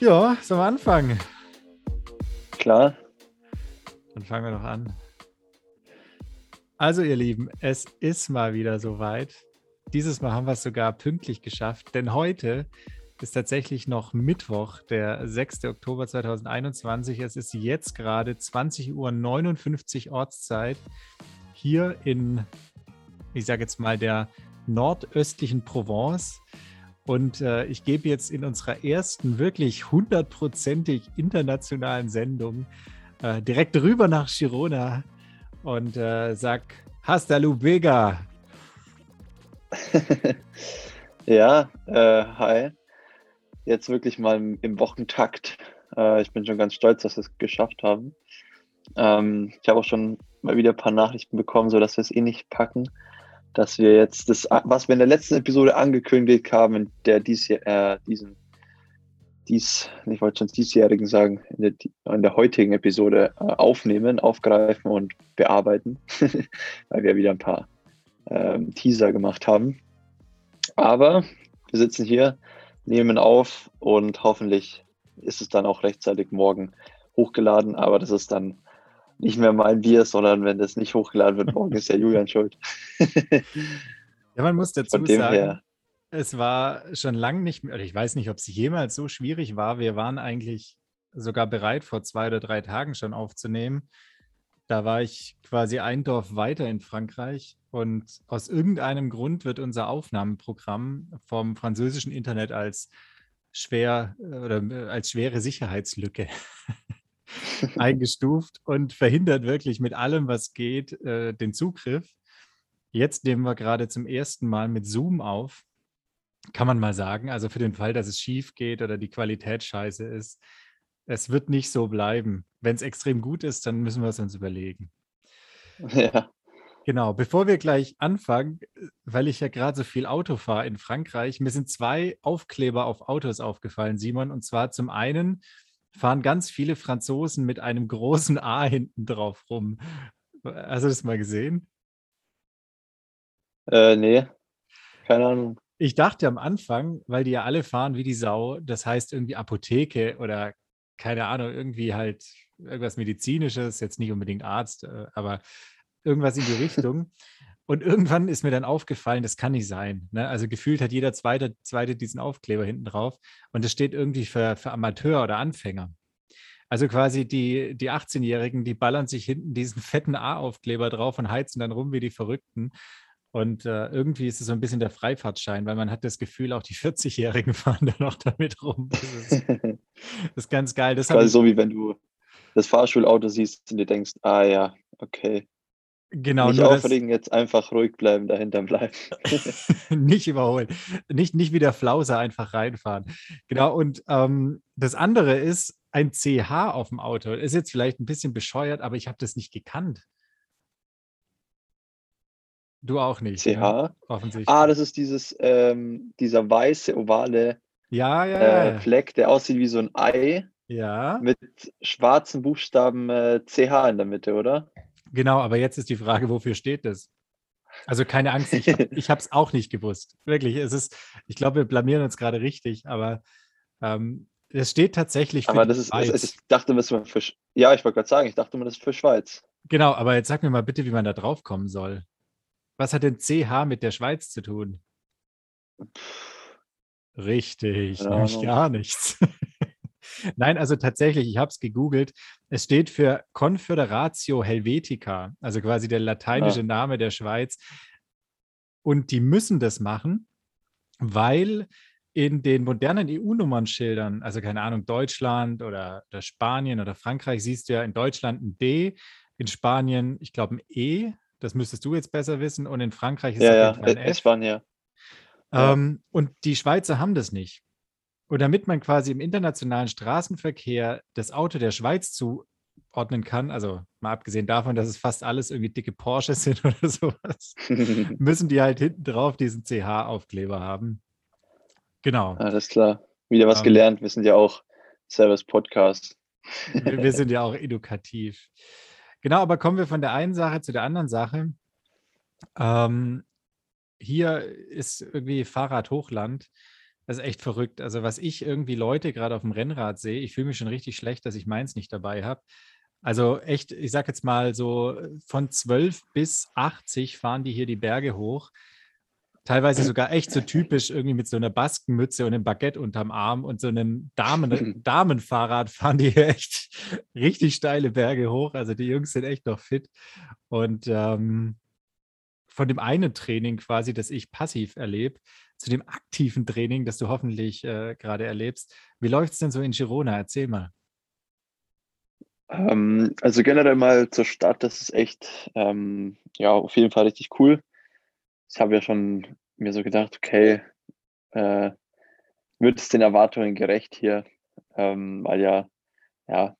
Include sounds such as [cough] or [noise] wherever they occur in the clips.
Ja, sollen wir anfangen? Klar. Dann fangen wir doch an. Also, ihr Lieben, es ist mal wieder soweit. Dieses Mal haben wir es sogar pünktlich geschafft, denn heute ist tatsächlich noch Mittwoch, der 6. Oktober 2021. Es ist jetzt gerade 20.59 Uhr Ortszeit hier in, ich sage jetzt mal, der nordöstlichen Provence. Und äh, ich gebe jetzt in unserer ersten wirklich hundertprozentig internationalen Sendung äh, direkt rüber nach Girona und äh, sag Hasta Lubega. [laughs] ja, äh, hi. Jetzt wirklich mal im, im Wochentakt. Äh, ich bin schon ganz stolz, dass wir es geschafft haben. Ähm, ich habe auch schon mal wieder ein paar Nachrichten bekommen, sodass wir es eh nicht packen dass wir jetzt das, was wir in der letzten Episode angekündigt haben, in der dies, äh, diesen, dies, ich wollte schon diesjährigen sagen, in der, in der heutigen Episode äh, aufnehmen, aufgreifen und bearbeiten, [laughs] weil wir wieder ein paar ähm, Teaser gemacht haben. Aber wir sitzen hier, nehmen auf und hoffentlich ist es dann auch rechtzeitig morgen hochgeladen, aber das ist dann nicht mehr mein Bier, sondern wenn das nicht hochgeladen wird, morgen ist ja Julian schuld. [laughs] ja, man muss dazu sagen, her. es war schon lange nicht mehr, ich weiß nicht, ob es jemals so schwierig war. Wir waren eigentlich sogar bereit, vor zwei oder drei Tagen schon aufzunehmen. Da war ich quasi ein Dorf weiter in Frankreich und aus irgendeinem Grund wird unser Aufnahmeprogramm vom französischen Internet als schwer oder äh, als schwere Sicherheitslücke [laughs] [laughs] eingestuft und verhindert wirklich mit allem, was geht, äh, den Zugriff. Jetzt nehmen wir gerade zum ersten Mal mit Zoom auf. Kann man mal sagen. Also für den Fall, dass es schief geht oder die Qualität scheiße ist. Es wird nicht so bleiben. Wenn es extrem gut ist, dann müssen wir es uns überlegen. Ja. Genau, bevor wir gleich anfangen, weil ich ja gerade so viel Auto fahre in Frankreich, mir sind zwei Aufkleber auf Autos aufgefallen, Simon. Und zwar zum einen fahren ganz viele Franzosen mit einem großen A hinten drauf rum. Hast du das mal gesehen? Äh, nee, keine Ahnung. Ich dachte am Anfang, weil die ja alle fahren wie die Sau, das heißt irgendwie Apotheke oder keine Ahnung, irgendwie halt irgendwas Medizinisches, jetzt nicht unbedingt Arzt, äh, aber irgendwas in die [laughs] Richtung. Und irgendwann ist mir dann aufgefallen, das kann nicht sein. Ne? Also gefühlt hat jeder zweite, zweite diesen Aufkleber hinten drauf. Und das steht irgendwie für, für Amateur oder Anfänger. Also quasi die, die 18-Jährigen, die ballern sich hinten diesen fetten A-Aufkleber drauf und heizen dann rum wie die Verrückten. Und äh, irgendwie ist es so ein bisschen der Freifahrtschein, weil man hat das Gefühl, auch die 40-Jährigen [laughs] fahren da noch damit rum. Das ist, [laughs] das ist ganz geil. Das Quasi so wie wenn du das Fahrschulauto siehst und dir denkst, ah ja, okay, Genau. Nicht aufregen, jetzt einfach ruhig bleiben, dahinter bleiben. [laughs] [laughs] nicht überholen. Nicht, nicht wie der Flauser einfach reinfahren. Genau. Und ähm, das andere ist ein CH auf dem Auto. Ist jetzt vielleicht ein bisschen bescheuert, aber ich habe das nicht gekannt. Du auch nicht. CH? Ne? Offensichtlich. Ah, das ist dieses, ähm, dieser weiße, ovale ja, ja, äh, Fleck, der aussieht wie so ein Ei. Ja. Mit schwarzen Buchstaben äh, CH in der Mitte, oder? Genau, aber jetzt ist die Frage, wofür steht das? Also keine Angst, ich, [laughs] ich habe es auch nicht gewusst. Wirklich, es ist, ich glaube, wir blamieren uns gerade richtig, aber ähm, es steht tatsächlich für Aber das ist, Schweiz. ich dachte, das ist für, ja, ich wollte gerade sagen, ich dachte immer, das ist für Schweiz. Genau, aber jetzt sag mir mal bitte, wie man da drauf kommen soll. Was hat denn CH mit der Schweiz zu tun? Richtig, nämlich gar nichts. [laughs] Nein, also tatsächlich, ich habe es gegoogelt. Es steht für Confederatio Helvetica, also quasi der lateinische ah. Name der Schweiz. Und die müssen das machen, weil in den modernen EU-Nummernschildern, also keine Ahnung, Deutschland oder, oder, Spanien oder Frankreich, siehst du ja in Deutschland ein D, in Spanien, ich glaube, ein E, das müsstest du jetzt besser wissen, und in Frankreich ist ja, es ja, ein F. Spanien. Ähm, und die Schweizer haben das nicht. Und damit man quasi im internationalen Straßenverkehr das Auto der Schweiz zuordnen kann, also mal abgesehen davon, dass es fast alles irgendwie dicke Porsches [laughs] sind oder sowas, [laughs] müssen die halt hinten drauf diesen CH-Aufkleber haben. Genau. Alles klar. Wieder was ähm, gelernt. Wir sind ja auch Service Podcast. wir, wir sind ja [laughs] auch edukativ. Genau, aber kommen wir von der einen Sache zu der anderen Sache. Ähm, hier ist irgendwie Fahrradhochland. Das ist echt verrückt. Also, was ich irgendwie Leute gerade auf dem Rennrad sehe, ich fühle mich schon richtig schlecht, dass ich meins nicht dabei habe. Also echt, ich sag jetzt mal so, von 12 bis 80 fahren die hier die Berge hoch. Teilweise sogar echt so typisch irgendwie mit so einer Baskenmütze und einem Baguette unterm Arm und so einem Damen [laughs] Damenfahrrad fahren die hier echt richtig steile Berge hoch. Also die Jungs sind echt noch fit. Und ähm, von dem einen Training quasi, das ich passiv erlebe, zu dem aktiven Training, das du hoffentlich äh, gerade erlebst. Wie läuft es denn so in Girona? Erzähl mal. Ähm, also generell mal zur Stadt, das ist echt, ähm, ja, auf jeden Fall richtig cool. Ich habe ja schon mir so gedacht, okay, äh, wird es den Erwartungen gerecht hier, ähm, weil ja, ja,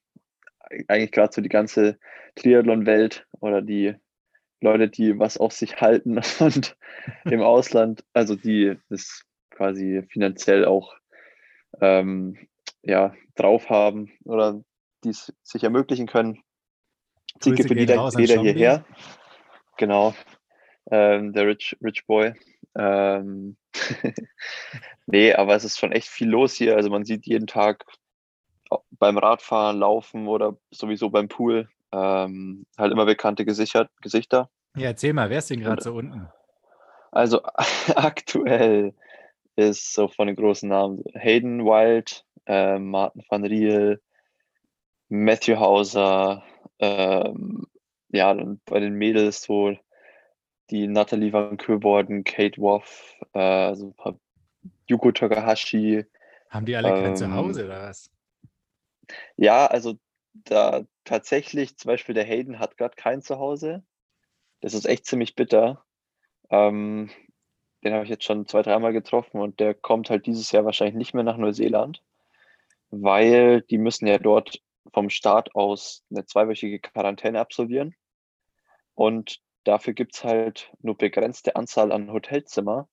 eigentlich gerade so die ganze Triathlon-Welt oder die Leute, die was auf sich halten [laughs] und im Ausland, also die das quasi finanziell auch ähm, ja, drauf haben oder die es sich ermöglichen können. Ziehe für jeder, jeder hierher. Genau. Ähm, der Rich, Rich Boy. Ähm, [laughs] nee, aber es ist schon echt viel los hier. Also man sieht jeden Tag beim Radfahren, Laufen oder sowieso beim Pool ähm, halt immer bekannte Gesichter. Gesichter. Ja, erzähl mal, wer ist denn gerade so unten? Also [laughs] aktuell ist so von den großen Namen Hayden Wild, äh, Martin van Riel, Matthew Hauser, ähm, ja, dann bei den Mädels so die Natalie Van Köborden, Kate Woff, äh, also ein paar Yuko Takahashi. Haben die alle ähm, kein Zuhause oder was? Ja, also da tatsächlich, zum Beispiel der Hayden hat gerade kein Zuhause. Das ist echt ziemlich bitter. Ähm, den habe ich jetzt schon zwei, dreimal getroffen und der kommt halt dieses Jahr wahrscheinlich nicht mehr nach Neuseeland, weil die müssen ja dort vom Start aus eine zweiwöchige Quarantäne absolvieren. Und dafür gibt es halt nur begrenzte Anzahl an Hotelzimmer.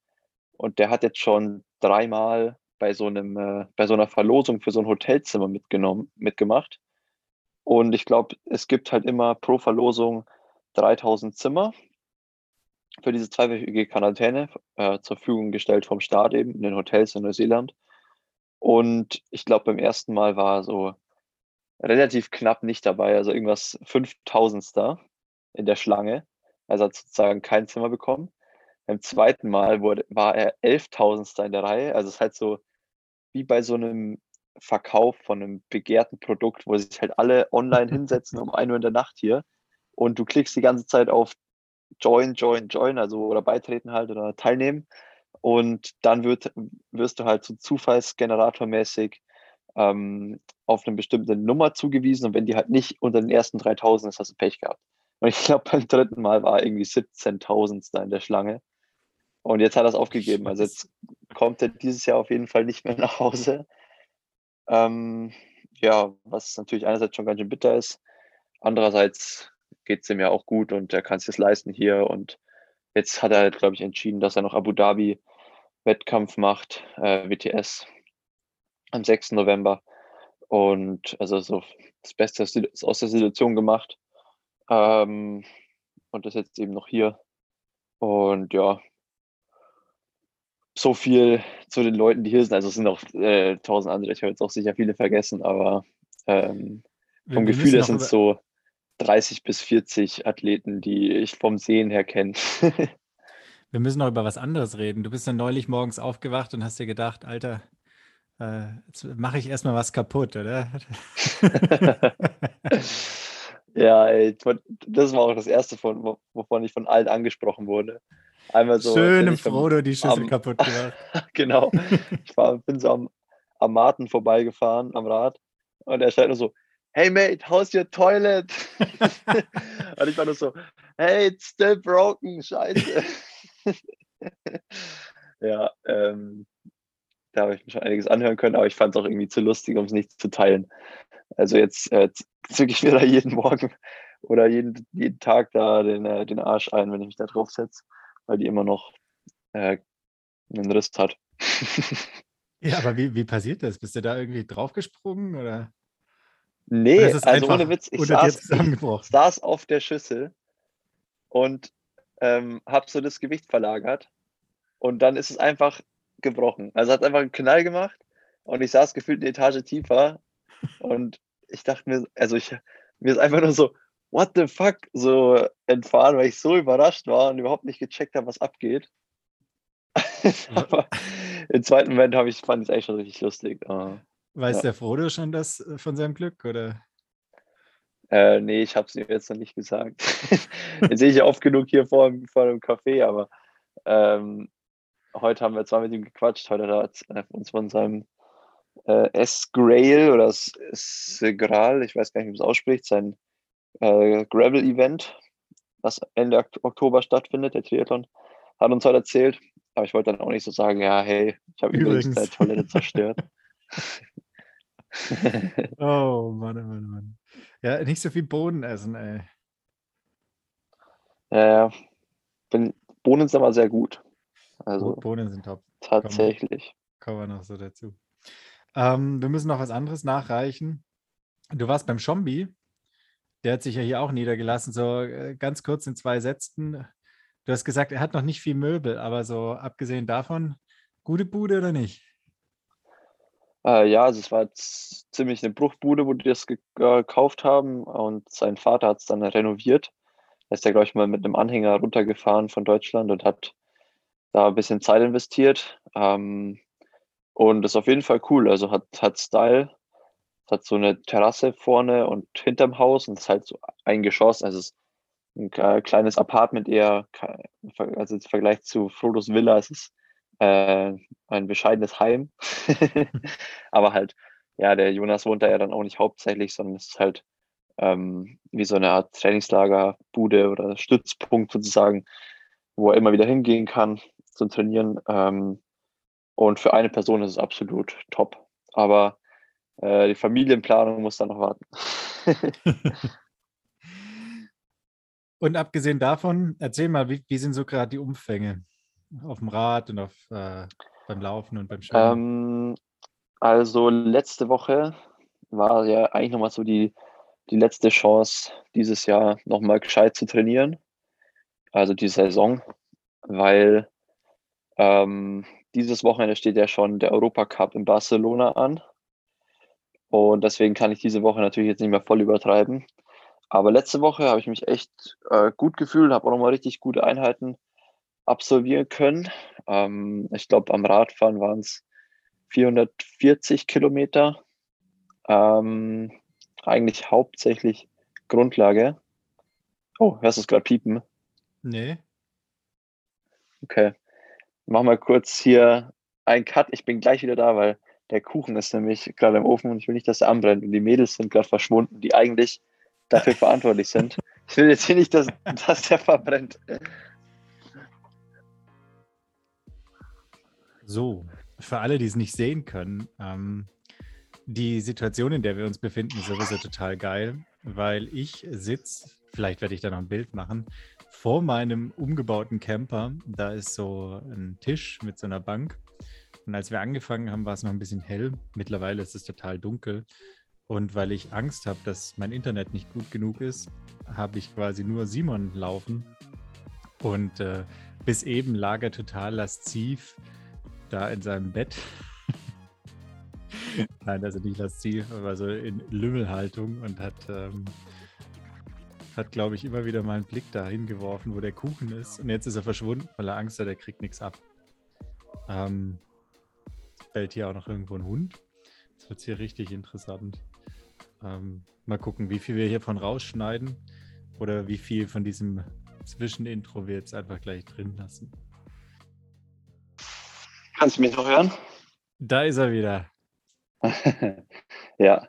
Und der hat jetzt schon dreimal bei so einem, äh, bei so einer Verlosung für so ein Hotelzimmer mitgenommen, mitgemacht. Und ich glaube, es gibt halt immer pro Verlosung 3000 Zimmer für diese zweiwöchige Quarantäne äh, zur Verfügung gestellt vom Staat eben in den Hotels in Neuseeland. Und ich glaube, beim ersten Mal war so relativ knapp nicht dabei, also irgendwas 5000 in der Schlange. Also hat sozusagen kein Zimmer bekommen. Beim zweiten Mal wurde, war er 11.000 in der Reihe. Also es ist halt so wie bei so einem Verkauf von einem begehrten Produkt, wo sich halt alle online [laughs] hinsetzen um 1 Uhr in der Nacht hier und du klickst die ganze Zeit auf Join, Join, Join, also oder beitreten halt oder teilnehmen. Und dann wird, wirst du halt so zufallsgeneratormäßig ähm, auf eine bestimmte Nummer zugewiesen und wenn die halt nicht unter den ersten 3000 ist, hast du Pech gehabt. Und ich glaube, beim dritten Mal war irgendwie 17.000 da in der Schlange. Und jetzt hat er es aufgegeben. Also jetzt kommt er dieses Jahr auf jeden Fall nicht mehr nach Hause. Ähm, ja, was natürlich einerseits schon ganz schön bitter ist. Andererseits geht es ihm ja auch gut und er kann es sich leisten hier. Und jetzt hat er, halt, glaube ich, entschieden, dass er noch Abu Dhabi Wettkampf macht, äh, WTS am 6. November. Und also so das Beste aus der Situation gemacht. Ähm, und das jetzt eben noch hier. Und ja, so viel zu den Leuten, die hier sind. Also es sind noch äh, tausend andere. Ich habe jetzt auch sicher viele vergessen, aber ähm, vom wir Gefühl her sind es so 30 bis 40 Athleten, die ich vom Sehen her kenne. [laughs] wir müssen noch über was anderes reden. Du bist dann neulich morgens aufgewacht und hast dir gedacht, Alter, äh, jetzt mache ich erstmal was kaputt, oder? [laughs] ja, ey, das war auch das erste, von, wovon ich von allen angesprochen wurde. Einmal so. Schön im Frodo die Schüssel am, kaputt gemacht. [laughs] genau. Ich war, bin so am, am Martin vorbeigefahren, am Rad. Und er stellt nur so, hey mate, how's your toilet? [laughs] und ich war nur so, hey, it's still broken, scheiße. [laughs] ja, ähm, da habe ich mir schon einiges anhören können, aber ich fand es auch irgendwie zu lustig, um es nicht zu teilen. Also jetzt äh, zücke ich mir da jeden Morgen oder jeden, jeden Tag da den, äh, den Arsch ein, wenn ich mich da drauf setze, weil die immer noch äh, einen Riss hat. [laughs] ja, aber wie, wie passiert das? Bist du da irgendwie draufgesprungen oder? Nee, also ohne Witz, ich saß, ich saß auf der Schüssel und ähm, habe so das Gewicht verlagert und dann ist es einfach gebrochen. Also hat einfach einen Knall gemacht und ich saß gefühlt eine Etage tiefer und ich dachte mir, also ich, mir ist einfach nur so, what the fuck, so entfahren, weil ich so überrascht war und überhaupt nicht gecheckt habe, was abgeht. [laughs] Aber im zweiten Moment habe ich, fand ich es eigentlich schon richtig lustig. Uh, Weiß ja. der Frodo schon das äh, von seinem Glück, oder? Äh, nee, ich habe es ihm jetzt noch nicht gesagt. [laughs] Jetzt sehe ich ja oft genug hier vor, vor dem Café, aber ähm, heute haben wir zwar mit ihm gequatscht, heute hat er uns von seinem äh, S-Grail oder S-Gral, ich weiß gar nicht, wie man es ausspricht, sein äh, Gravel-Event, was Ende Oktober stattfindet, der Triathlon, hat uns heute erzählt. Aber ich wollte dann auch nicht so sagen, ja, hey, ich habe übrigens deine Toilette zerstört. [laughs] [laughs] oh Mann, oh Mann, oh Mann. Ja, nicht so viel Bohnen essen, ey. Ja, ja. Bin, Bohnen sind aber sehr gut. Also, Bohnen sind top. Tatsächlich. Kommen wir noch so dazu. Ähm, wir müssen noch was anderes nachreichen. Du warst beim Schombi. Der hat sich ja hier auch niedergelassen. So äh, ganz kurz in zwei Sätzen. Du hast gesagt, er hat noch nicht viel Möbel, aber so abgesehen davon, gute Bude oder nicht? Äh, ja, also es war ziemlich eine Bruchbude, wo die das gekauft haben und sein Vater hat es dann renoviert. Er ist ja, glaube ich, mal mit einem Anhänger runtergefahren von Deutschland und hat da ein bisschen Zeit investiert. Ähm, und ist auf jeden Fall cool. Also hat, hat Style, hat so eine Terrasse vorne und hinterm Haus und es ist halt so ein Geschoss. Also es ist ein kleines Apartment eher, also im Vergleich zu Frodos Villa ist es äh, ein bescheidenes Heim. [laughs] Aber halt, ja, der Jonas wohnt da ja dann auch nicht hauptsächlich, sondern es ist halt ähm, wie so eine Art Trainingslagerbude oder Stützpunkt sozusagen, wo er immer wieder hingehen kann zum Trainieren. Ähm, und für eine Person ist es absolut top. Aber äh, die Familienplanung muss dann noch warten. [laughs] und abgesehen davon, erzähl mal, wie, wie sind so gerade die Umfänge auf dem Rad und auf, äh, beim Laufen und beim Schwimmen? Ähm, also letzte Woche war ja eigentlich nochmal so die, die letzte Chance, dieses Jahr nochmal gescheit zu trainieren. Also die Saison, weil ähm, dieses Wochenende steht ja schon der Europacup in Barcelona an. Und deswegen kann ich diese Woche natürlich jetzt nicht mehr voll übertreiben. Aber letzte Woche habe ich mich echt äh, gut gefühlt, habe auch nochmal richtig gute Einheiten absolvieren können. Ähm, ich glaube, am Radfahren waren es 440 Kilometer. Ähm, eigentlich hauptsächlich Grundlage. Oh, hörst du es gerade piepen? Nee. Okay mach mal kurz hier einen Cut. Ich bin gleich wieder da, weil der Kuchen ist nämlich gerade im Ofen und ich will nicht, dass er anbrennt. Und die Mädels sind gerade verschwunden, die eigentlich dafür [laughs] verantwortlich sind. Ich will jetzt hier nicht, dass, dass der verbrennt. So, für alle, die es nicht sehen können, ähm, die Situation, in der wir uns befinden, ist sowieso total geil, weil ich sitze, vielleicht werde ich da noch ein Bild machen, vor meinem umgebauten Camper, da ist so ein Tisch mit so einer Bank. Und als wir angefangen haben, war es noch ein bisschen hell. Mittlerweile ist es total dunkel. Und weil ich Angst habe, dass mein Internet nicht gut genug ist, habe ich quasi nur Simon laufen. Und äh, bis eben lag er total lasziv da in seinem Bett. [laughs] Nein, also nicht lasziv, aber so in Lümmelhaltung und hat ähm, hat, glaube ich, immer wieder mal einen Blick dahin geworfen, wo der Kuchen ist. Und jetzt ist er verschwunden, weil er Angst hat, er kriegt nichts ab. Ähm, fällt hier auch noch irgendwo ein Hund. Jetzt wird es hier richtig interessant. Ähm, mal gucken, wie viel wir hiervon rausschneiden oder wie viel von diesem Zwischenintro wir jetzt einfach gleich drin lassen. Kannst du mich noch hören? Da ist er wieder. [laughs] ja,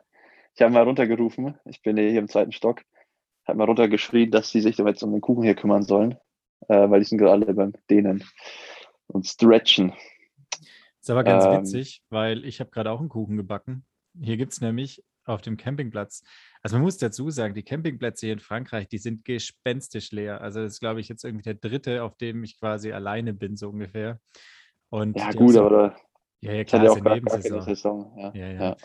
ich habe mal runtergerufen. Ich bin hier im zweiten Stock hat mal runtergeschrien, dass sie sich jetzt um den Kuchen hier kümmern sollen, äh, weil die sind gerade alle beim Dehnen und Stretchen. Ist aber ganz ähm, witzig, weil ich habe gerade auch einen Kuchen gebacken. Hier gibt es nämlich auf dem Campingplatz, also man muss dazu sagen, die Campingplätze hier in Frankreich, die sind gespenstisch leer. Also das ist, glaube ich, jetzt irgendwie der dritte, auf dem ich quasi alleine bin, so ungefähr. Und ja, gut, so, aber ja, ja, klar, ja auch Nebensaison. Saison. Ja, ja, ja. ja.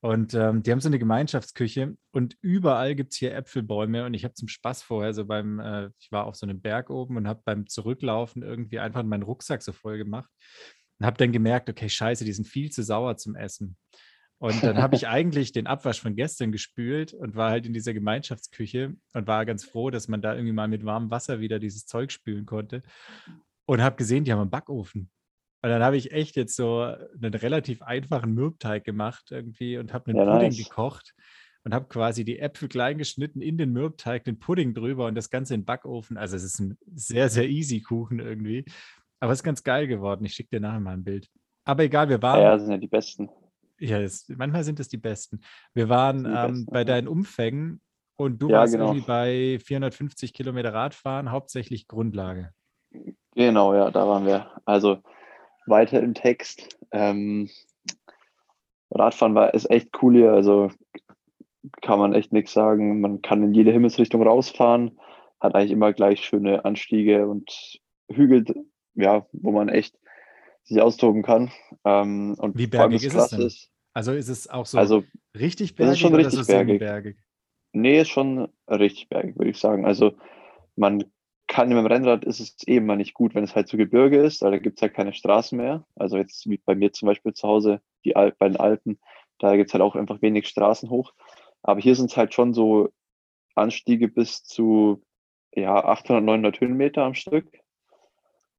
Und ähm, die haben so eine Gemeinschaftsküche und überall gibt es hier Äpfelbäume. Und ich habe zum Spaß vorher so beim, äh, ich war auf so einem Berg oben und habe beim Zurücklaufen irgendwie einfach meinen Rucksack so voll gemacht. Und habe dann gemerkt, okay, scheiße, die sind viel zu sauer zum Essen. Und dann habe ich [laughs] eigentlich den Abwasch von gestern gespült und war halt in dieser Gemeinschaftsküche und war ganz froh, dass man da irgendwie mal mit warmem Wasser wieder dieses Zeug spülen konnte. Und habe gesehen, die haben einen Backofen. Und dann habe ich echt jetzt so einen relativ einfachen Mürbteig gemacht irgendwie und habe einen ja, Pudding nice. gekocht und habe quasi die Äpfel klein geschnitten in den Mürbteig, den Pudding drüber und das Ganze in den Backofen. Also es ist ein sehr, sehr easy Kuchen irgendwie. Aber es ist ganz geil geworden. Ich schicke dir nachher mal ein Bild. Aber egal, wir waren. Ja, das sind ja die besten. Ja, das, manchmal sind es die besten. Wir waren ähm, besten, bei deinen Umfängen und du ja, warst genau. irgendwie bei 450 Kilometer Radfahren, hauptsächlich Grundlage. Genau, ja, da waren wir. Also weiter im Text. Ähm, Radfahren war ist echt cool hier. Also kann man echt nichts sagen. Man kann in jede Himmelsrichtung rausfahren, hat eigentlich immer gleich schöne Anstiege und Hügel, ja, wo man echt sich austoben kann. Ähm, und Wie bergig ist es denn? Ist, also ist es auch so also, richtig bergig? Es ist schon richtig ist bergig. bergig. Nee, ist schon richtig bergig, würde ich sagen. Also man kann dem Rennrad ist es eben mal nicht gut, wenn es halt so Gebirge ist, weil da gibt es halt keine Straßen mehr. Also jetzt wie bei mir zum Beispiel zu Hause, die Al bei den Alpen, da gibt es halt auch einfach wenig Straßen hoch. Aber hier sind es halt schon so Anstiege bis zu ja, 800, 900 Höhenmeter am Stück.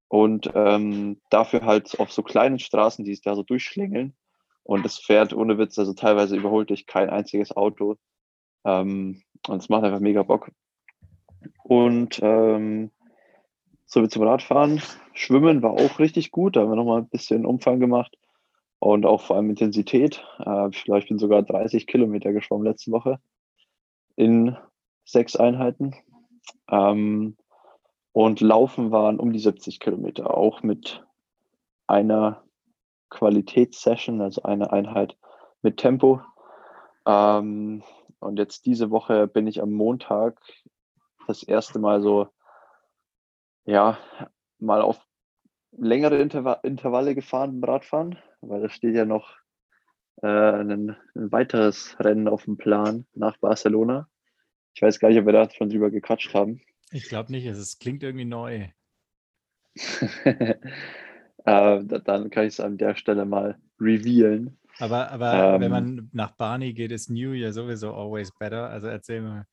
Und ähm, dafür halt auf so kleinen Straßen, die es da so durchschlängeln. Und es fährt ohne Witz, also teilweise überholt dich kein einziges Auto. Ähm, und es macht einfach mega Bock. Und ähm, so wie zum Radfahren. Schwimmen war auch richtig gut. Da haben wir nochmal ein bisschen Umfang gemacht und auch vor allem Intensität. Äh, ich glaube, ich bin sogar 30 Kilometer geschwommen letzte Woche in sechs Einheiten. Ähm, und Laufen waren um die 70 Kilometer, auch mit einer Qualitätssession, also eine Einheit mit Tempo. Ähm, und jetzt diese Woche bin ich am Montag das erste Mal so, ja, mal auf längere Interva Intervalle gefahren beim Radfahren, weil da steht ja noch äh, ein, ein, weiteres Rennen auf dem Plan nach Barcelona. Ich weiß gar nicht, ob wir da schon drüber gequatscht haben. Ich glaube nicht, es klingt irgendwie neu. [laughs] äh, dann kann ich es an der Stelle mal revealen. Aber, aber ähm, wenn man nach Barney geht, ist New Year sowieso always better. Also erzähl mal.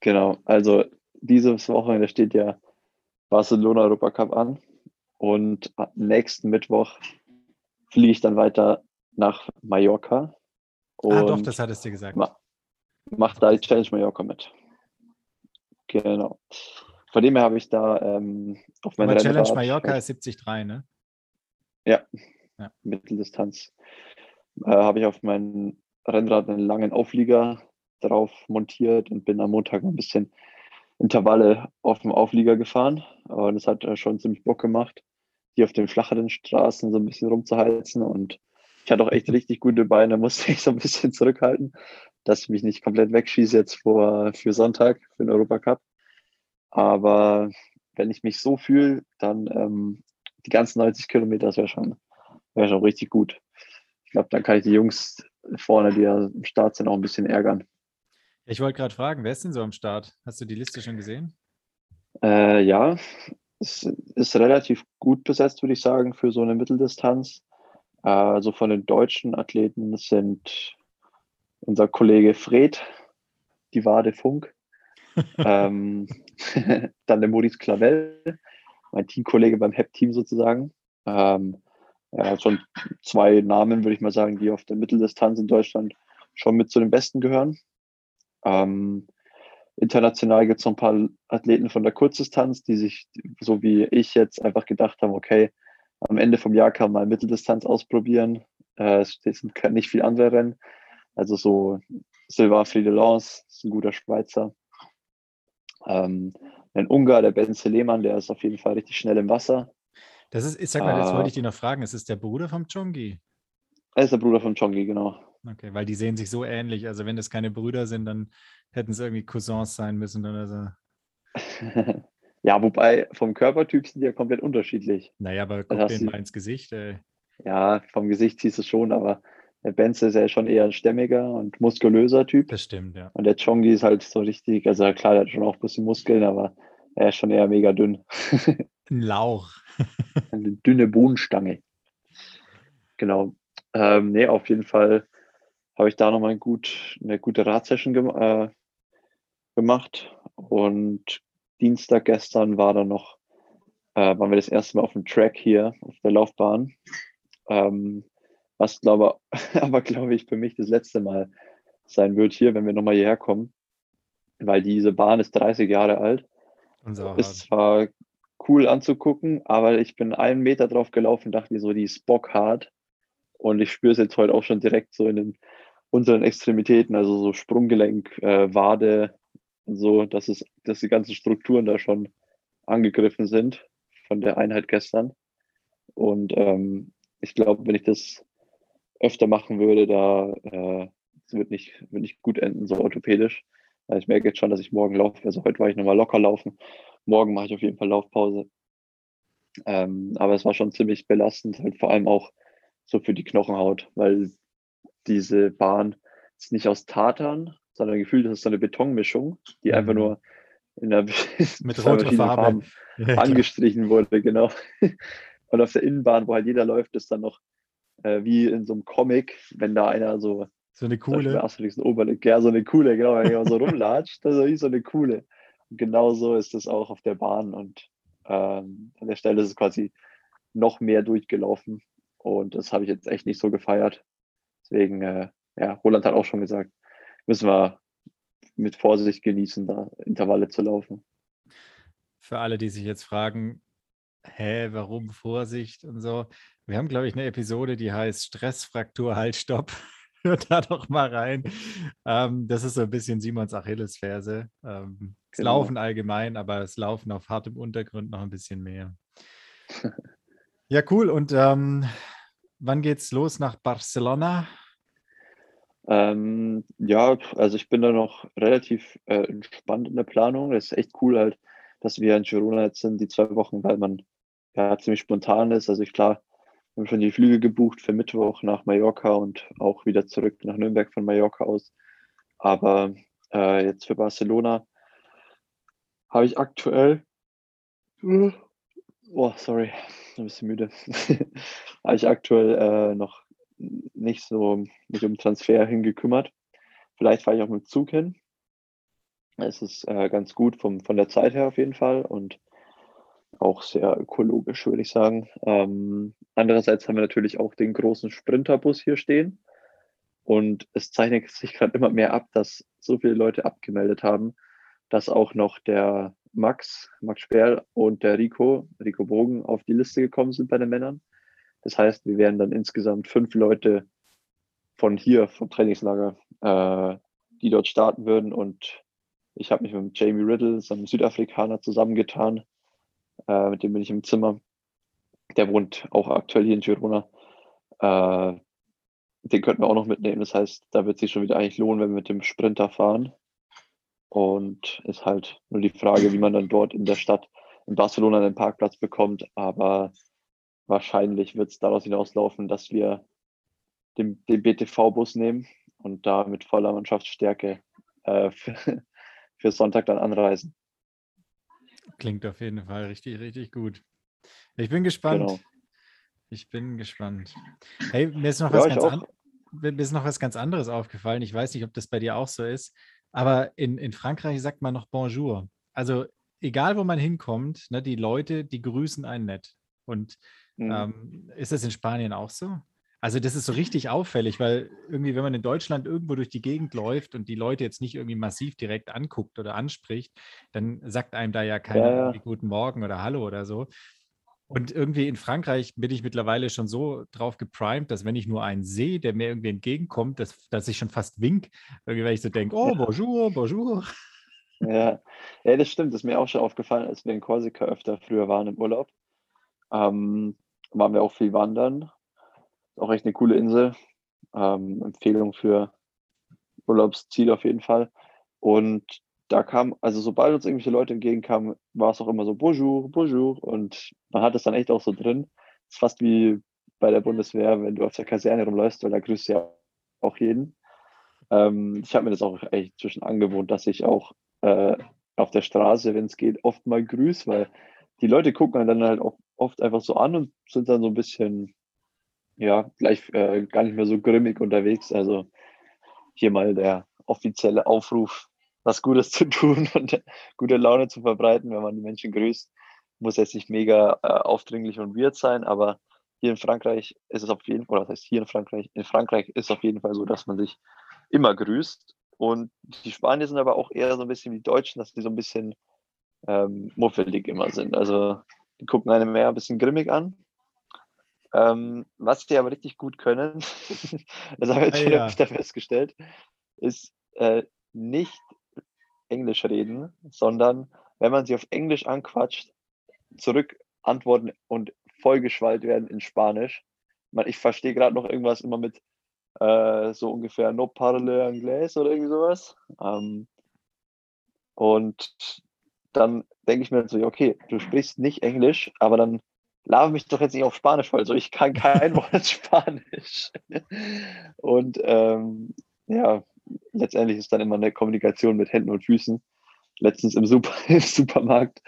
Genau, also dieses Wochenende steht ja Barcelona Europa Cup an. Und nächsten Mittwoch fliege ich dann weiter nach Mallorca. ah, doch, das hattest du gesagt. Ma mach da die Challenge Mallorca mit. Genau. Von dem her habe ich da ähm, auf meiner Challenge Rennrad, Mallorca ist 73, ne? Ja, ja. Mitteldistanz. Äh, habe ich auf meinem Rennrad einen langen Auflieger drauf montiert und bin am Montag ein bisschen Intervalle auf dem Auflieger gefahren. Und das hat schon ziemlich Bock gemacht hier auf den flacheren Straßen so ein bisschen rumzuheizen. Und ich hatte auch echt [laughs] richtig gute Beine, musste ich so ein bisschen zurückhalten, dass ich mich nicht komplett wegschieße jetzt vor, für Sonntag, für den Europacup. Aber wenn ich mich so fühle, dann ähm, die ganzen 90 Kilometer, das wäre schon, wär schon richtig gut. Ich glaube, dann kann ich die Jungs vorne, die ja im Start sind, auch ein bisschen ärgern. Ich wollte gerade fragen, wer ist denn so am Start? Hast du die Liste schon gesehen? Äh, ja, es ist relativ gut besetzt, würde ich sagen, für so eine Mitteldistanz. Also von den deutschen Athleten sind unser Kollege Fred, die Wade Funk, [laughs] ähm, [laughs] dann der Maurice Clavel, mein Teamkollege beim HEP-Team sozusagen. Ähm, hat schon zwei Namen, würde ich mal sagen, die auf der Mitteldistanz in Deutschland schon mit zu den Besten gehören. Ähm, international gibt es noch ein paar Athleten von der Kurzdistanz, die sich, so wie ich jetzt, einfach gedacht haben, okay, am Ende vom Jahr kann man Mitteldistanz ausprobieren. Äh, es sind nicht viele andere Rennen. Also so Sylvain Friedelance ist ein guter Schweizer. Ähm, ein Ungar, der Ben Lehmann, der ist auf jeden Fall richtig schnell im Wasser. Das ist, ich sag mal, jetzt wollte ich dich noch fragen, ist es der Bruder vom Chongi? Er ist der Bruder von Chongi, genau. Okay, weil die sehen sich so ähnlich. Also wenn das keine Brüder sind, dann hätten es irgendwie Cousins sein müssen oder so. [laughs] ja, wobei vom Körpertyp sind die ja komplett unterschiedlich. Naja, aber guck denen mal ins Gesicht, ey. Ja, vom Gesicht siehst du schon, aber der Benze ist ja schon eher ein stämmiger und muskulöser Typ. Das stimmt, ja. Und der Chongi ist halt so richtig, also klar, der hat schon auch ein bisschen Muskeln, aber er ist schon eher mega dünn. [laughs] Ein Lauch. [laughs] Eine dünne Bohnenstange. genau. Ähm, nee, auf jeden Fall habe ich da nochmal ein gut, eine gute Radsession gem äh, gemacht. Und Dienstag gestern war dann noch, äh, waren wir das erste Mal auf dem Track hier, auf der Laufbahn. Ähm, was glaube [laughs] aber glaube ich für mich das letzte Mal sein wird hier, wenn wir nochmal hierher kommen. Weil diese Bahn ist 30 Jahre alt. Ist zwar cool anzugucken, aber ich bin einen Meter drauf gelaufen, dachte mir so, die ist bockhart. Und ich spüre es jetzt heute auch schon direkt so in den unteren Extremitäten, also so Sprunggelenk, äh, Wade und so, dass, es, dass die ganzen Strukturen da schon angegriffen sind von der Einheit gestern. Und ähm, ich glaube, wenn ich das öfter machen würde, da äh, wird, nicht, wird nicht gut enden, so orthopädisch. Ich merke jetzt schon, dass ich morgen laufe. Also heute war ich nochmal locker laufen. Morgen mache ich auf jeden Fall Laufpause. Ähm, aber es war schon ziemlich belastend, halt vor allem auch so für die Knochenhaut, weil diese Bahn ist nicht aus Tatern, sondern gefühlt ist es so eine Betonmischung, die mhm. einfach nur in der [laughs] mit roter Farbe [laughs] ja, angestrichen wurde, genau. [laughs] Und auf der Innenbahn, wo halt jeder läuft, ist dann noch äh, wie in so einem Comic, wenn da einer so so eine coole. Asterix Oberlick, ja, so eine coole, genau, wenn jemand so [laughs] rumlatscht, das ist so eine coole. Und genau so ist es auch auf der Bahn und ähm, an der Stelle ist es quasi noch mehr durchgelaufen und das habe ich jetzt echt nicht so gefeiert. Deswegen, äh, ja, Roland hat auch schon gesagt, müssen wir mit Vorsicht genießen, da Intervalle zu laufen. Für alle, die sich jetzt fragen, hä, warum Vorsicht und so. Wir haben, glaube ich, eine Episode, die heißt Stressfraktur, Halt, Stopp. [laughs] Hört da doch mal rein. Ähm, das ist so ein bisschen Simons Achillesferse. Ähm, genau. Laufen allgemein, aber das Laufen auf hartem Untergrund noch ein bisschen mehr. ja, cool. Und ähm, wann geht's los nach Barcelona? Ähm, ja, also ich bin da noch relativ äh, entspannt in der Planung. Das ist echt cool halt, dass wir in Girona jetzt sind, die zwei Wochen, weil man ja ziemlich spontan ist. Also ich klar, wir haben schon die Flüge gebucht für Mittwoch nach Mallorca und auch wieder zurück nach Nürnberg von Mallorca aus. Aber äh, jetzt für Barcelona habe ich aktuell, oh, sorry, [laughs] ein bisschen müde, [laughs] habe ich aktuell äh, noch nicht so mich um Transfer hingekümmert. Vielleicht fahre ich auch mit dem Zug hin. Es ist äh, ganz gut vom, von der Zeit her auf jeden Fall und auch sehr ökologisch, würde ich sagen. Ähm, andererseits haben wir natürlich auch den großen Sprinterbus hier stehen. Und es zeichnet sich gerade immer mehr ab, dass so viele Leute abgemeldet haben, dass auch noch der Max, Max Sperl und der Rico, Rico Bogen, auf die Liste gekommen sind bei den Männern. Das heißt, wir werden dann insgesamt fünf Leute von hier, vom Trainingslager, äh, die dort starten würden. Und ich habe mich mit Jamie Riddle, so einem Südafrikaner, zusammengetan, äh, mit dem bin ich im Zimmer. Der wohnt auch aktuell hier in Girona. Äh, den könnten wir auch noch mitnehmen. Das heißt, da wird sich schon wieder eigentlich lohnen, wenn wir mit dem Sprinter fahren. Und ist halt nur die Frage, wie man dann dort in der Stadt in Barcelona einen Parkplatz bekommt. Aber wahrscheinlich wird es daraus hinauslaufen, dass wir den, den BTV-Bus nehmen und da mit voller Mannschaftsstärke äh, für, Sonntag dann anreisen. Klingt auf jeden Fall richtig, richtig gut. Ich bin gespannt. Genau. Ich bin gespannt. Hey, mir ist, noch was ja, ganz an, mir ist noch was ganz anderes aufgefallen. Ich weiß nicht, ob das bei dir auch so ist, aber in, in Frankreich sagt man noch Bonjour. Also egal, wo man hinkommt, ne, die Leute, die grüßen einen nett. Und mhm. ähm, ist das in Spanien auch so? Also das ist so richtig auffällig, weil irgendwie, wenn man in Deutschland irgendwo durch die Gegend läuft und die Leute jetzt nicht irgendwie massiv direkt anguckt oder anspricht, dann sagt einem da ja keiner ja, ja. Guten Morgen oder Hallo oder so. Und irgendwie in Frankreich bin ich mittlerweile schon so drauf geprimed, dass wenn ich nur einen sehe, der mir irgendwie entgegenkommt, dass, dass ich schon fast wink, irgendwie, weil ich so denke, oh, bonjour, bonjour. Ja. ja, das stimmt. Das ist mir auch schon aufgefallen, als wir in Korsika öfter früher waren im Urlaub. Ähm, waren wir auch viel wandern auch echt eine coole Insel. Ähm, Empfehlung für Urlaubsziel auf jeden Fall. Und da kam, also sobald uns irgendwelche Leute entgegenkamen, war es auch immer so Bonjour, Bonjour. Und man hat es dann echt auch so drin. Es ist fast wie bei der Bundeswehr, wenn du auf der Kaserne rumläufst, weil da grüßt ja auch jeden. Ähm, ich habe mir das auch echt zwischen angewohnt, dass ich auch äh, auf der Straße, wenn es geht, oft mal grüße, weil die Leute gucken dann halt auch oft einfach so an und sind dann so ein bisschen ja, gleich äh, gar nicht mehr so grimmig unterwegs. Also hier mal der offizielle Aufruf, was Gutes zu tun [laughs] und gute Laune zu verbreiten, wenn man die Menschen grüßt. Muss jetzt nicht mega äh, aufdringlich und weird sein, aber hier in Frankreich ist es auf jeden Fall, oder das heißt hier in Frankreich, in Frankreich ist es auf jeden Fall so, dass man sich immer grüßt. Und die Spanier sind aber auch eher so ein bisschen wie die Deutschen, dass die so ein bisschen ähm, muffelig immer sind. Also die gucken einem mehr ein bisschen grimmig an. Ähm, was die aber richtig gut können, [laughs] das habe ich jetzt ah, schon ja. öfter festgestellt, ist äh, nicht Englisch reden, sondern wenn man sie auf Englisch anquatscht, zurück antworten und vollgeschwallt werden in Spanisch. Ich verstehe gerade noch irgendwas immer mit äh, so ungefähr no parle anglais oder irgendwie sowas. Ähm, und dann denke ich mir so, okay, du sprichst nicht Englisch, aber dann laber mich doch jetzt nicht auf Spanisch voll. So, ich kann kein [laughs] Wort Spanisch. Und ähm, ja, letztendlich ist dann immer eine Kommunikation mit Händen und Füßen. Letztens im, Super, [laughs] im Supermarkt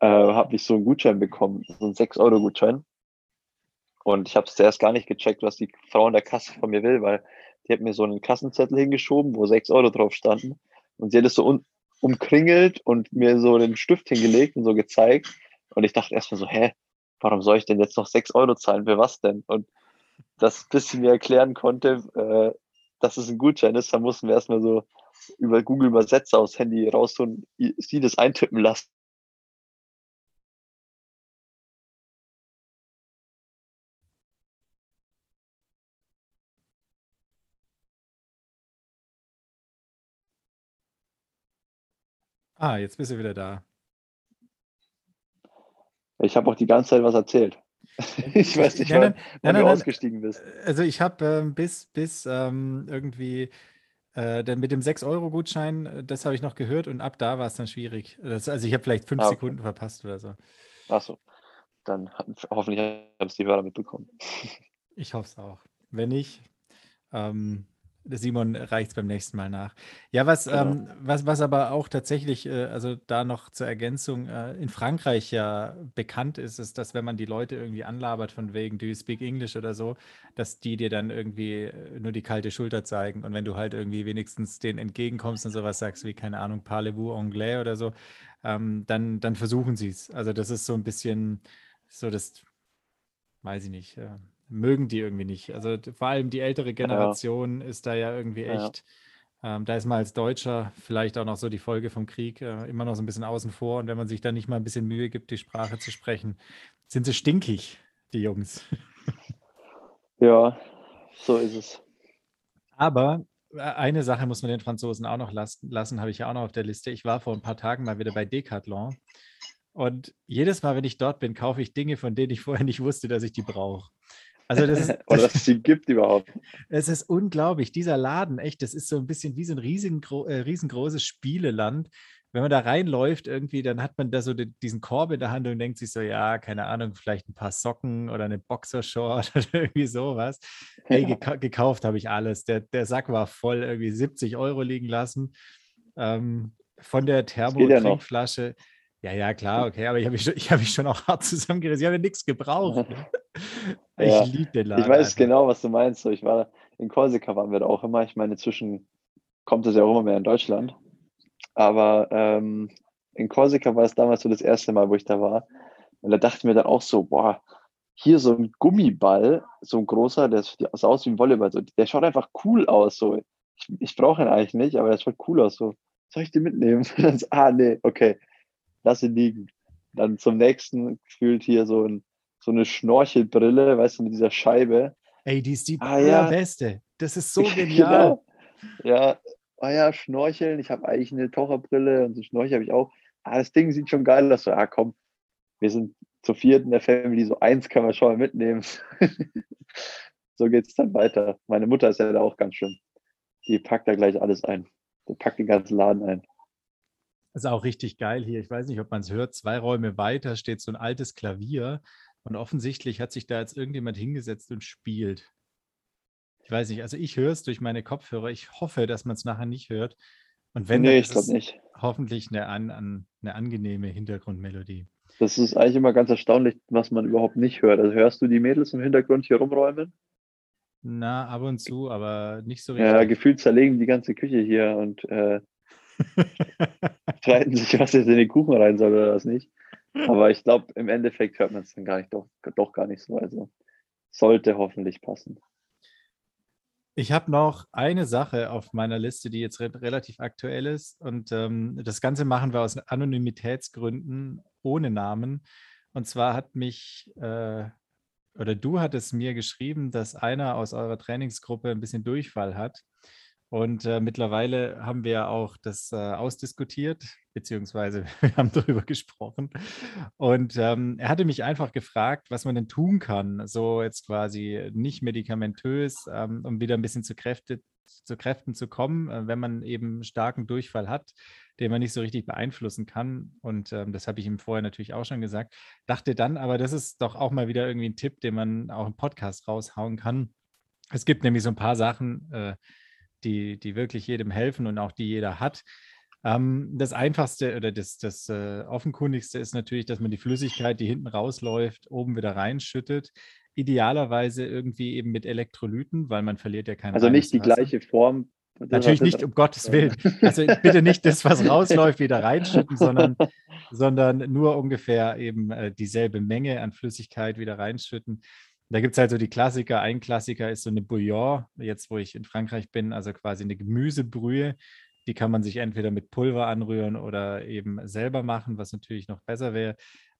äh, habe ich so einen Gutschein bekommen, so einen 6-Euro-Gutschein. Und ich habe es zuerst gar nicht gecheckt, was die Frau in der Kasse von mir will, weil die hat mir so einen Kassenzettel hingeschoben, wo 6 Euro drauf standen. Und sie hat es so umkringelt und mir so den Stift hingelegt und so gezeigt. Und ich dachte erstmal so, hä, warum soll ich denn jetzt noch 6 Euro zahlen? Für was denn? Und das, bis sie mir erklären konnte, äh, dass es ein Gutschein ist, dann mussten wir erstmal so über Google Übersetzer aufs Handy raus und sie das eintippen lassen. Ah, jetzt bist du wieder da. Ich habe auch die ganze Zeit was erzählt. [laughs] ich weiß nicht, nein, wann, du ausgestiegen bist. Also ich habe ähm, bis, bis ähm, irgendwie äh, denn mit dem 6-Euro-Gutschein, äh, das habe ich noch gehört und ab da war es dann schwierig. Das, also ich habe vielleicht fünf ah, okay. Sekunden verpasst oder so. Ach so. Dann hoffentlich haben es die Hörer mitbekommen. Ich hoffe es auch. Wenn nicht, ähm, Simon reicht es beim nächsten Mal nach. Ja, was, genau. ähm, was, was aber auch tatsächlich, äh, also da noch zur Ergänzung, äh, in Frankreich ja bekannt ist, ist, dass wenn man die Leute irgendwie anlabert von wegen, do you speak English oder so, dass die dir dann irgendwie äh, nur die kalte Schulter zeigen. Und wenn du halt irgendwie wenigstens denen entgegenkommst und sowas sagst wie, keine Ahnung, parlez-vous anglais oder so, ähm, dann, dann versuchen sie es. Also das ist so ein bisschen so das, weiß ich nicht, äh, mögen die irgendwie nicht. Also vor allem die ältere Generation ja. ist da ja irgendwie echt, ja. ähm, da ist man als Deutscher vielleicht auch noch so die Folge vom Krieg äh, immer noch so ein bisschen außen vor. Und wenn man sich da nicht mal ein bisschen Mühe gibt, die Sprache zu sprechen, sind sie stinkig, die Jungs. Ja, so ist es. Aber äh, eine Sache muss man den Franzosen auch noch lassen, lassen habe ich ja auch noch auf der Liste. Ich war vor ein paar Tagen mal wieder bei Decathlon. Und jedes Mal, wenn ich dort bin, kaufe ich Dinge, von denen ich vorher nicht wusste, dass ich die brauche. Also das ist, [laughs] Oder dass es sie gibt überhaupt. [laughs] Es ist unglaublich. Dieser Laden, echt, das ist so ein bisschen wie so ein riesengro äh, riesengroßes Spieleland. Wenn man da reinläuft, irgendwie, dann hat man da so die, diesen Korb in der Hand und denkt sich so, ja, keine Ahnung, vielleicht ein paar Socken oder eine Boxershort [laughs] oder irgendwie sowas. Hey, ja. geka gekauft habe ich alles. Der, der Sack war voll, irgendwie 70 Euro liegen lassen. Ähm, von der Thermo-Trinkflasche. Ja ja, klar, okay, aber ich habe mich, schon, hab mich schon auch hart zusammengerissen. Ich habe nichts gebraucht. Ich ja, liebe den Laden. Ich weiß einfach. genau, was du meinst. ich war in Korsika waren wir da auch immer. Ich meine, inzwischen kommt es ja auch immer mehr in Deutschland. Aber ähm, in Korsika war es damals so das erste Mal, wo ich da war. Und da dachte ich mir dann auch so, boah, hier so ein Gummiball, so ein großer, der sieht aus wie ein Volleyball. So, der schaut einfach cool aus. So. Ich, ich brauche ihn eigentlich nicht, aber der schaut cool aus. So, soll ich den mitnehmen? [laughs] ah, nee, okay lass ihn liegen. Dann zum nächsten gefühlt hier so, ein, so eine Schnorchelbrille, weißt du, mit dieser Scheibe. Ey, die ist die ah, ja. beste. Das ist so [laughs] genial. genau. Ja, ah ja, Schnorcheln. Ich habe eigentlich eine Taucherbrille und so Schnorchel habe ich auch. Ah, das Ding sieht schon geil aus. So, ah, komm, wir sind zu viert in der Family, so eins kann man schon mal mitnehmen. [laughs] so geht es dann weiter. Meine Mutter ist ja da auch ganz schön. Die packt da gleich alles ein. Die packt den ganzen Laden ein. Das ist auch richtig geil hier. Ich weiß nicht, ob man es hört. Zwei Räume weiter steht so ein altes Klavier und offensichtlich hat sich da jetzt irgendjemand hingesetzt und spielt. Ich weiß nicht, also ich höre es durch meine Kopfhörer. Ich hoffe, dass man es nachher nicht hört. Und wenn, nee, ich glaube nicht. Hoffentlich eine, an, an, eine angenehme Hintergrundmelodie. Das ist eigentlich immer ganz erstaunlich, was man überhaupt nicht hört. Also hörst du die Mädels im Hintergrund hier rumräumen? Na, ab und zu, aber nicht so richtig. Ja, gefühlt zerlegen die ganze Küche hier und äh, [laughs] streiten sich, was jetzt in den Kuchen rein soll oder was nicht. Aber ich glaube, im Endeffekt hört man es dann gar nicht, doch, doch gar nicht so. Also sollte hoffentlich passen. Ich habe noch eine Sache auf meiner Liste, die jetzt re relativ aktuell ist. Und ähm, das Ganze machen wir aus Anonymitätsgründen ohne Namen. Und zwar hat mich, äh, oder du hattest mir geschrieben, dass einer aus eurer Trainingsgruppe ein bisschen Durchfall hat. Und äh, mittlerweile haben wir auch das äh, ausdiskutiert, beziehungsweise [laughs] wir haben darüber gesprochen. Und ähm, er hatte mich einfach gefragt, was man denn tun kann, so jetzt quasi nicht medikamentös, ähm, um wieder ein bisschen zu, Kräfte, zu Kräften zu kommen, äh, wenn man eben starken Durchfall hat, den man nicht so richtig beeinflussen kann. Und ähm, das habe ich ihm vorher natürlich auch schon gesagt. Dachte dann, aber das ist doch auch mal wieder irgendwie ein Tipp, den man auch im Podcast raushauen kann. Es gibt nämlich so ein paar Sachen, äh, die, die wirklich jedem helfen und auch die jeder hat. Ähm, das Einfachste oder das, das äh, Offenkundigste ist natürlich, dass man die Flüssigkeit, die hinten rausläuft, oben wieder reinschüttet. Idealerweise irgendwie eben mit Elektrolyten, weil man verliert ja keine Also nicht die Wasser. gleiche Form. Natürlich nicht, um Gottes Willen. Also bitte nicht das, was rausläuft, wieder reinschütten, sondern, [laughs] sondern nur ungefähr eben äh, dieselbe Menge an Flüssigkeit wieder reinschütten. Da gibt es halt so die Klassiker. Ein Klassiker ist so eine Bouillon, jetzt wo ich in Frankreich bin, also quasi eine Gemüsebrühe. Die kann man sich entweder mit Pulver anrühren oder eben selber machen, was natürlich noch besser wäre.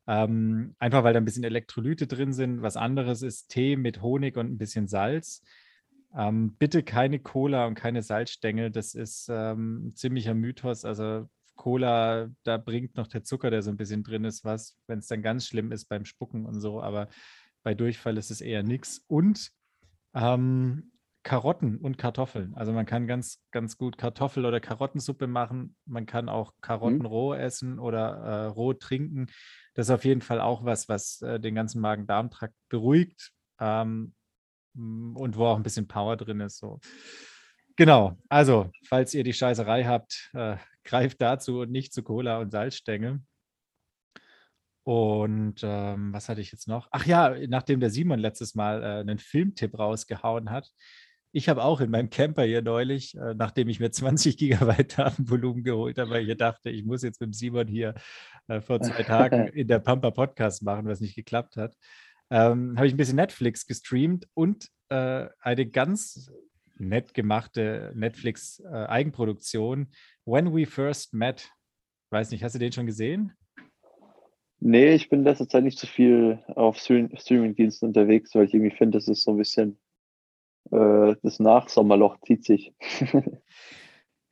Ähm, einfach weil da ein bisschen Elektrolyte drin sind. Was anderes ist Tee mit Honig und ein bisschen Salz. Ähm, bitte keine Cola und keine Salzstängel. Das ist ähm, ein ziemlicher Mythos. Also Cola, da bringt noch der Zucker, der so ein bisschen drin ist, was, wenn es dann ganz schlimm ist beim Spucken und so. Aber bei Durchfall ist es eher nichts. Und ähm, Karotten und Kartoffeln. Also man kann ganz, ganz gut Kartoffel- oder Karottensuppe machen. Man kann auch Karotten mhm. roh essen oder äh, roh trinken. Das ist auf jeden Fall auch was, was äh, den ganzen Magen-Darm-Trakt beruhigt ähm, und wo auch ein bisschen Power drin ist. So. Genau, also falls ihr die Scheißerei habt, äh, greift dazu und nicht zu Cola und Salzstängel. Und ähm, was hatte ich jetzt noch? Ach ja, nachdem der Simon letztes Mal äh, einen Filmtipp rausgehauen hat. Ich habe auch in meinem Camper hier neulich, äh, nachdem ich mir [laughs] 20 Gigabyte Datenvolumen geholt habe, weil ich dachte, ich muss jetzt mit Simon hier äh, vor zwei Tagen [laughs] in der Pampa Podcast machen, was nicht geklappt hat, ähm, habe ich ein bisschen Netflix gestreamt und äh, eine ganz nett gemachte Netflix-Eigenproduktion, äh, When We First Met. Weiß nicht, hast du den schon gesehen? Nee, ich bin letzter Zeit nicht so viel auf Streaming-Diensten unterwegs, weil ich irgendwie finde, das ist so ein bisschen äh, das Nachsommerloch zieht sich. [laughs]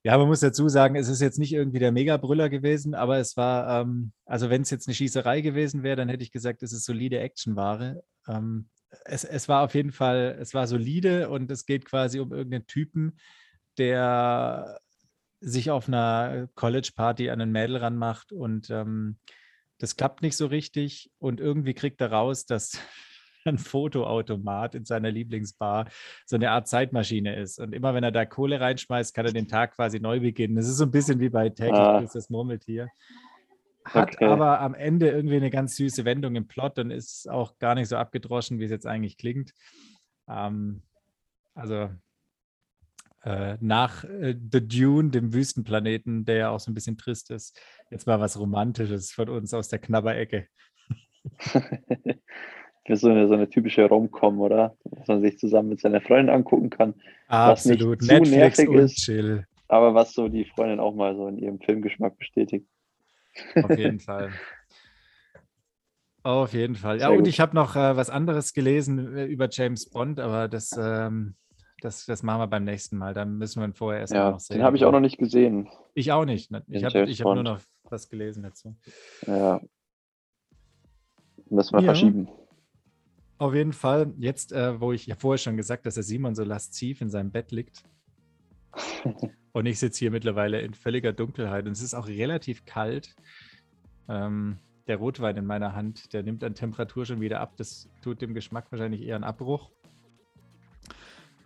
ja, man muss dazu sagen, es ist jetzt nicht irgendwie der Mega-Brüller gewesen, aber es war, ähm, also wenn es jetzt eine Schießerei gewesen wäre, dann hätte ich gesagt, es ist solide Actionware. Ähm, es, es war auf jeden Fall, es war solide und es geht quasi um irgendeinen Typen, der sich auf einer College-Party an ein Mädel ranmacht und ähm, das klappt nicht so richtig und irgendwie kriegt er raus, dass [laughs] ein Fotoautomat in seiner Lieblingsbar so eine Art Zeitmaschine ist. Und immer wenn er da Kohle reinschmeißt, kann er den Tag quasi neu beginnen. Das ist so ein bisschen wie bei täglich ah. das Murmeltier. Hat okay. aber am Ende irgendwie eine ganz süße Wendung im Plot und ist auch gar nicht so abgedroschen, wie es jetzt eigentlich klingt. Ähm, also äh, nach äh, The Dune, dem Wüstenplaneten, der ja auch so ein bisschen trist ist, jetzt mal was Romantisches von uns aus der Knabberecke. [laughs] so eine, so eine typische Rom-Com, oder? Dass man sich zusammen mit seiner Freundin angucken kann. Absolut. Was nicht Netflix nervig ist, chill. Aber was so die Freundin auch mal so in ihrem Filmgeschmack bestätigt. Auf jeden [laughs] Fall. Auf jeden Fall. Ja, und gut. ich habe noch äh, was anderes gelesen äh, über James Bond, aber das ähm, das, das machen wir beim nächsten Mal. Dann müssen wir ihn vorher erstmal ja, noch sehen. Den habe ich auch noch nicht gesehen. Ich auch nicht. Ne? Ich habe hab nur noch was gelesen dazu. Ja. Müssen wir ja. verschieben. Auf jeden Fall. Jetzt, äh, wo ich ja vorher schon gesagt dass der Simon so lasziv in seinem Bett liegt. [laughs] und ich sitze hier mittlerweile in völliger Dunkelheit und es ist auch relativ kalt. Ähm, der Rotwein in meiner Hand, der nimmt an Temperatur schon wieder ab. Das tut dem Geschmack wahrscheinlich eher einen Abbruch.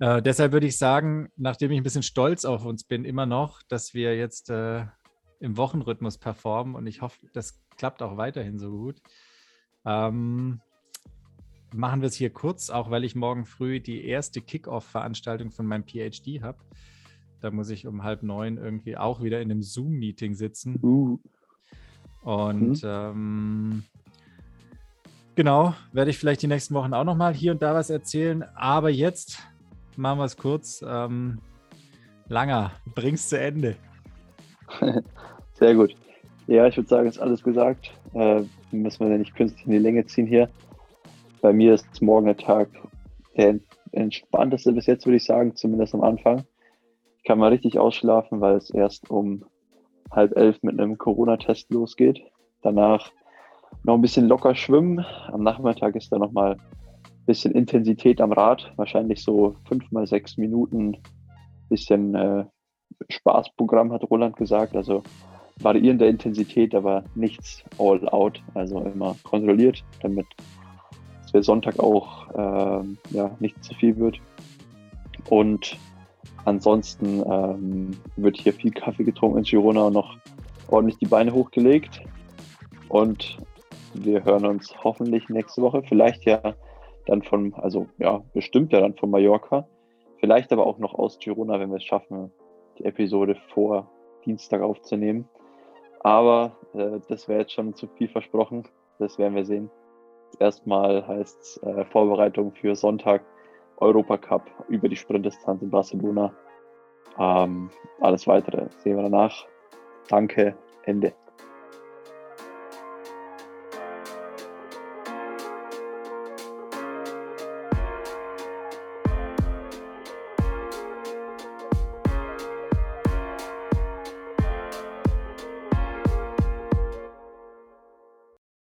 Äh, deshalb würde ich sagen, nachdem ich ein bisschen stolz auf uns bin, immer noch, dass wir jetzt äh, im Wochenrhythmus performen und ich hoffe, das klappt auch weiterhin so gut. Ähm, machen wir es hier kurz, auch weil ich morgen früh die erste Kickoff-Veranstaltung von meinem PhD habe. Da muss ich um halb neun irgendwie auch wieder in einem Zoom-Meeting sitzen. Uh. Und mhm. ähm, genau, werde ich vielleicht die nächsten Wochen auch nochmal hier und da was erzählen. Aber jetzt machen wir es kurz. Ähm, Langer, bring's zu Ende. [laughs] Sehr gut. Ja, ich würde sagen, ist alles gesagt. Äh, müssen wir ja nicht künstlich in die Länge ziehen hier. Bei mir ist morgen der Tag der entspannteste bis jetzt, würde ich sagen, zumindest am Anfang. Ich kann mal richtig ausschlafen, weil es erst um halb elf mit einem Corona-Test losgeht. Danach noch ein bisschen locker schwimmen. Am Nachmittag ist da nochmal bisschen Intensität am Rad. Wahrscheinlich so fünf mal sechs Minuten. Bisschen äh, Spaßprogramm, hat Roland gesagt. Also variierende Intensität, aber nichts all out. Also immer kontrolliert, damit es für Sonntag auch äh, ja, nicht zu viel wird. Und ansonsten ähm, wird hier viel Kaffee getrunken in Girona und noch ordentlich die Beine hochgelegt. Und wir hören uns hoffentlich nächste Woche. Vielleicht ja dann von, also ja, bestimmt ja dann von Mallorca. Vielleicht aber auch noch aus Girona, wenn wir es schaffen, die Episode vor Dienstag aufzunehmen. Aber äh, das wäre jetzt schon zu viel versprochen. Das werden wir sehen. Erstmal heißt es äh, Vorbereitung für Sonntag Europacup über die Sprintdistanz in Barcelona. Ähm, alles weitere sehen wir danach. Danke, Ende.